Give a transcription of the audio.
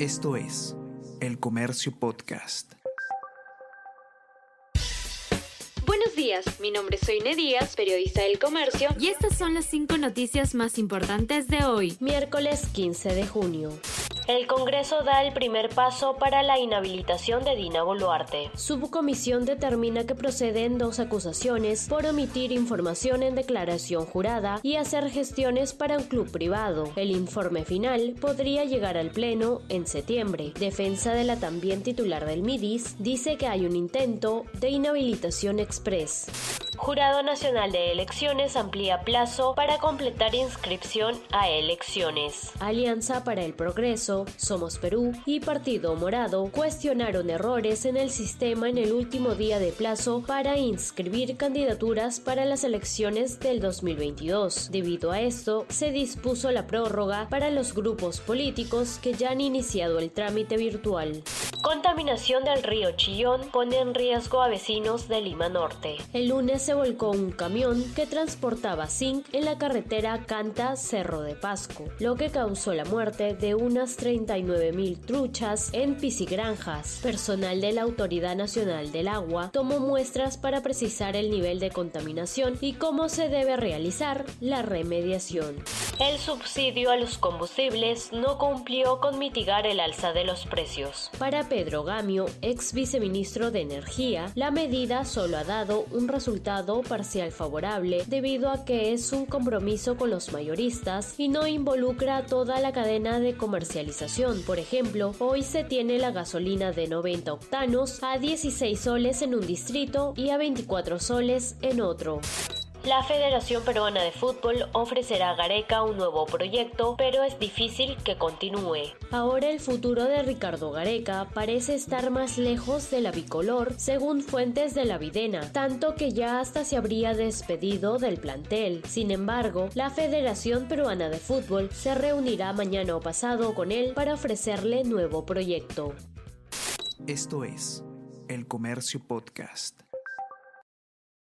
Esto es El Comercio Podcast. Buenos días, mi nombre es Soine Díaz, periodista del Comercio, y estas son las cinco noticias más importantes de hoy, miércoles 15 de junio. El Congreso da el primer paso para la inhabilitación de Dina Boluarte. Subcomisión determina que proceden dos acusaciones por omitir información en declaración jurada y hacer gestiones para un club privado. El informe final podría llegar al Pleno en septiembre. Defensa de la también titular del MIDIS dice que hay un intento de inhabilitación express. Jurado Nacional de Elecciones amplía plazo para completar inscripción a elecciones. Alianza para el Progreso, Somos Perú y Partido Morado cuestionaron errores en el sistema en el último día de plazo para inscribir candidaturas para las elecciones del 2022. Debido a esto, se dispuso la prórroga para los grupos políticos que ya han iniciado el trámite virtual. Contaminación del río Chillón pone en riesgo a vecinos de Lima Norte. El lunes se volcó un camión que transportaba zinc en la carretera Canta Cerro de Pasco, lo que causó la muerte de unas 39 mil truchas en piscigranjas. Personal de la Autoridad Nacional del Agua tomó muestras para precisar el nivel de contaminación y cómo se debe realizar la remediación. El subsidio a los combustibles no cumplió con mitigar el alza de los precios. Para Pedro Gamio, ex viceministro de Energía, la medida solo ha dado un resultado parcial favorable debido a que es un compromiso con los mayoristas y no involucra toda la cadena de comercialización. Por ejemplo, hoy se tiene la gasolina de 90 octanos a 16 soles en un distrito y a 24 soles en otro. La Federación Peruana de Fútbol ofrecerá a Gareca un nuevo proyecto, pero es difícil que continúe. Ahora el futuro de Ricardo Gareca parece estar más lejos de la bicolor, según fuentes de la Videna, tanto que ya hasta se habría despedido del plantel. Sin embargo, la Federación Peruana de Fútbol se reunirá mañana o pasado con él para ofrecerle nuevo proyecto. Esto es El Comercio Podcast.